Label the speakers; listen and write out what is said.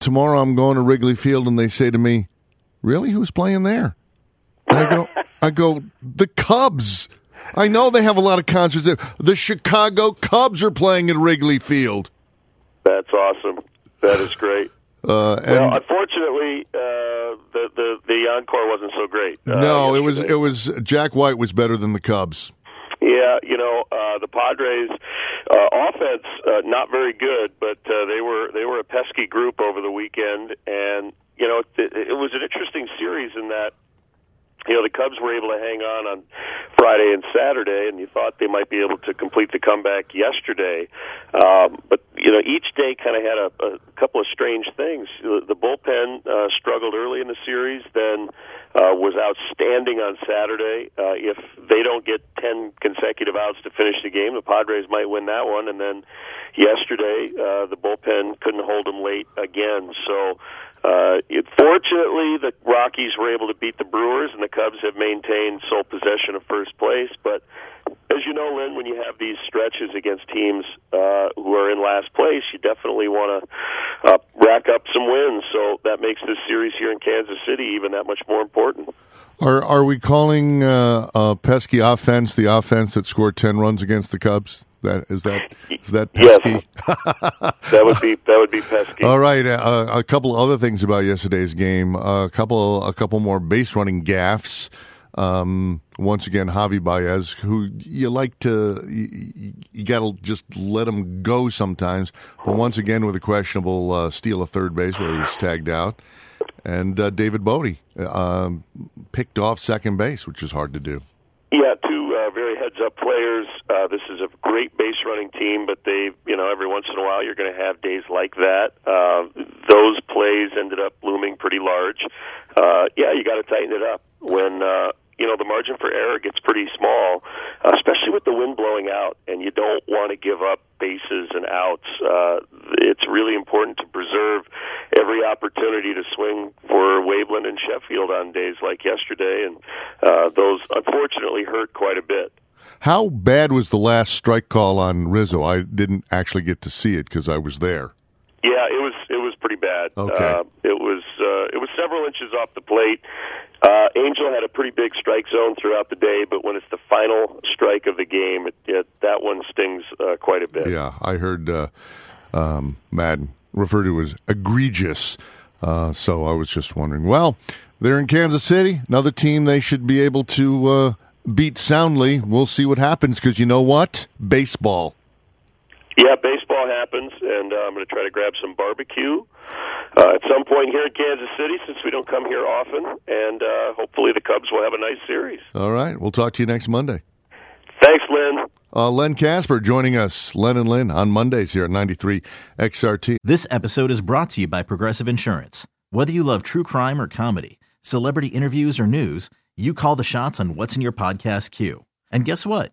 Speaker 1: Tomorrow I'm going to Wrigley Field and they say to me, Really? Who's playing there? And I go, I go, the Cubs. I know they have a lot of concerts there. The Chicago Cubs are playing at Wrigley Field.
Speaker 2: That's awesome. That is great.
Speaker 1: Uh, and
Speaker 2: well, unfortunately, uh, the, the the encore wasn't so great. Uh,
Speaker 1: no, it was it was Jack White was better than the Cubs.
Speaker 2: Yeah, you know uh, the Padres uh, offense uh, not very good, but uh, they were they were a pesky group over the weekend, and you know it, it was an interesting series in that you know the Cubs were able to hang on on Friday and Saturday, and you thought they might be able to complete the comeback yesterday. Um, but you know each day kind of had a, a couple of strange things. The, bullpen uh, struggled early in the series, then uh, was outstanding on Saturday. Uh, if they don't get ten consecutive outs to finish the game, the Padres might win that one. And then yesterday, uh, the bullpen couldn't hold them late again. So. Uh, it, fortunately, the Rockies were able to beat the Brewers, and the Cubs have maintained sole possession of first place. But know, Lin, when you have these stretches against teams uh, who are in last place, you definitely want to uh, rack up some wins. So that makes this series here in Kansas City even that much more important.
Speaker 1: Are are we calling uh, uh, pesky offense the offense that scored ten runs against the Cubs? That is that is that
Speaker 2: Yes.
Speaker 1: pesky?
Speaker 2: That would be that would be pesky.
Speaker 1: All right, uh, a couple other things about yesterday's game. Uh, a couple, a couple more base running gaffes. Um, once again, Javi Baez, who you like to, you, you got to just let him go sometimes. But once again, with a questionable uh, steal of third base where he was tagged out, and uh, David Bote um, picked off second base, which is hard to do.
Speaker 2: Yeah, two uh, very heads-up players. Uh, this is a great base-running team, but they, you know, every once in a while you're going to have days like that. Uh, those plays ended up looming pretty large. Uh, yeah, you got to tighten it up when uh, you know the margin for error gets pretty small, uh, especially with the wind blowing out, and you don't want to give up bases and outs. Uh, it's really important to preserve every opportunity to swing for Waveland and Sheffield on days like yesterday, and uh, those unfortunately hurt quite a bit.
Speaker 1: How bad was the last strike call on Rizzo? I didn't actually get to see it because I was there.
Speaker 2: Yeah, it was it was pretty bad.
Speaker 1: Okay.
Speaker 2: Uh, it was uh, it was several inches off the plate. Uh, Angel had a pretty big strike zone throughout the day, but when it's the final strike of the game, it, it, that one stings uh, quite a bit.
Speaker 1: Yeah, I heard uh, um, Maddon refer to as egregious. Uh, so I was just wondering. Well, they're in Kansas City, another team they should be able to uh, beat soundly. We'll see what happens because you know what? Baseball.
Speaker 2: Yeah, baseball happens, and uh, I'm going to try to grab some barbecue uh, at some point here in Kansas City, since we don't come here often, and uh, hopefully the Cubs will have a nice series.
Speaker 1: All right, we'll talk to you next Monday.
Speaker 2: Thanks, Lin.
Speaker 1: Uh, Len Kasper joining us, Len and Lin, on Mondays here at 93 XRT.
Speaker 3: This episode is brought to you by Progressive Insurance. Whether you love true crime or comedy, celebrity interviews or news, you call the shots on what's in your podcast queue. And guess what?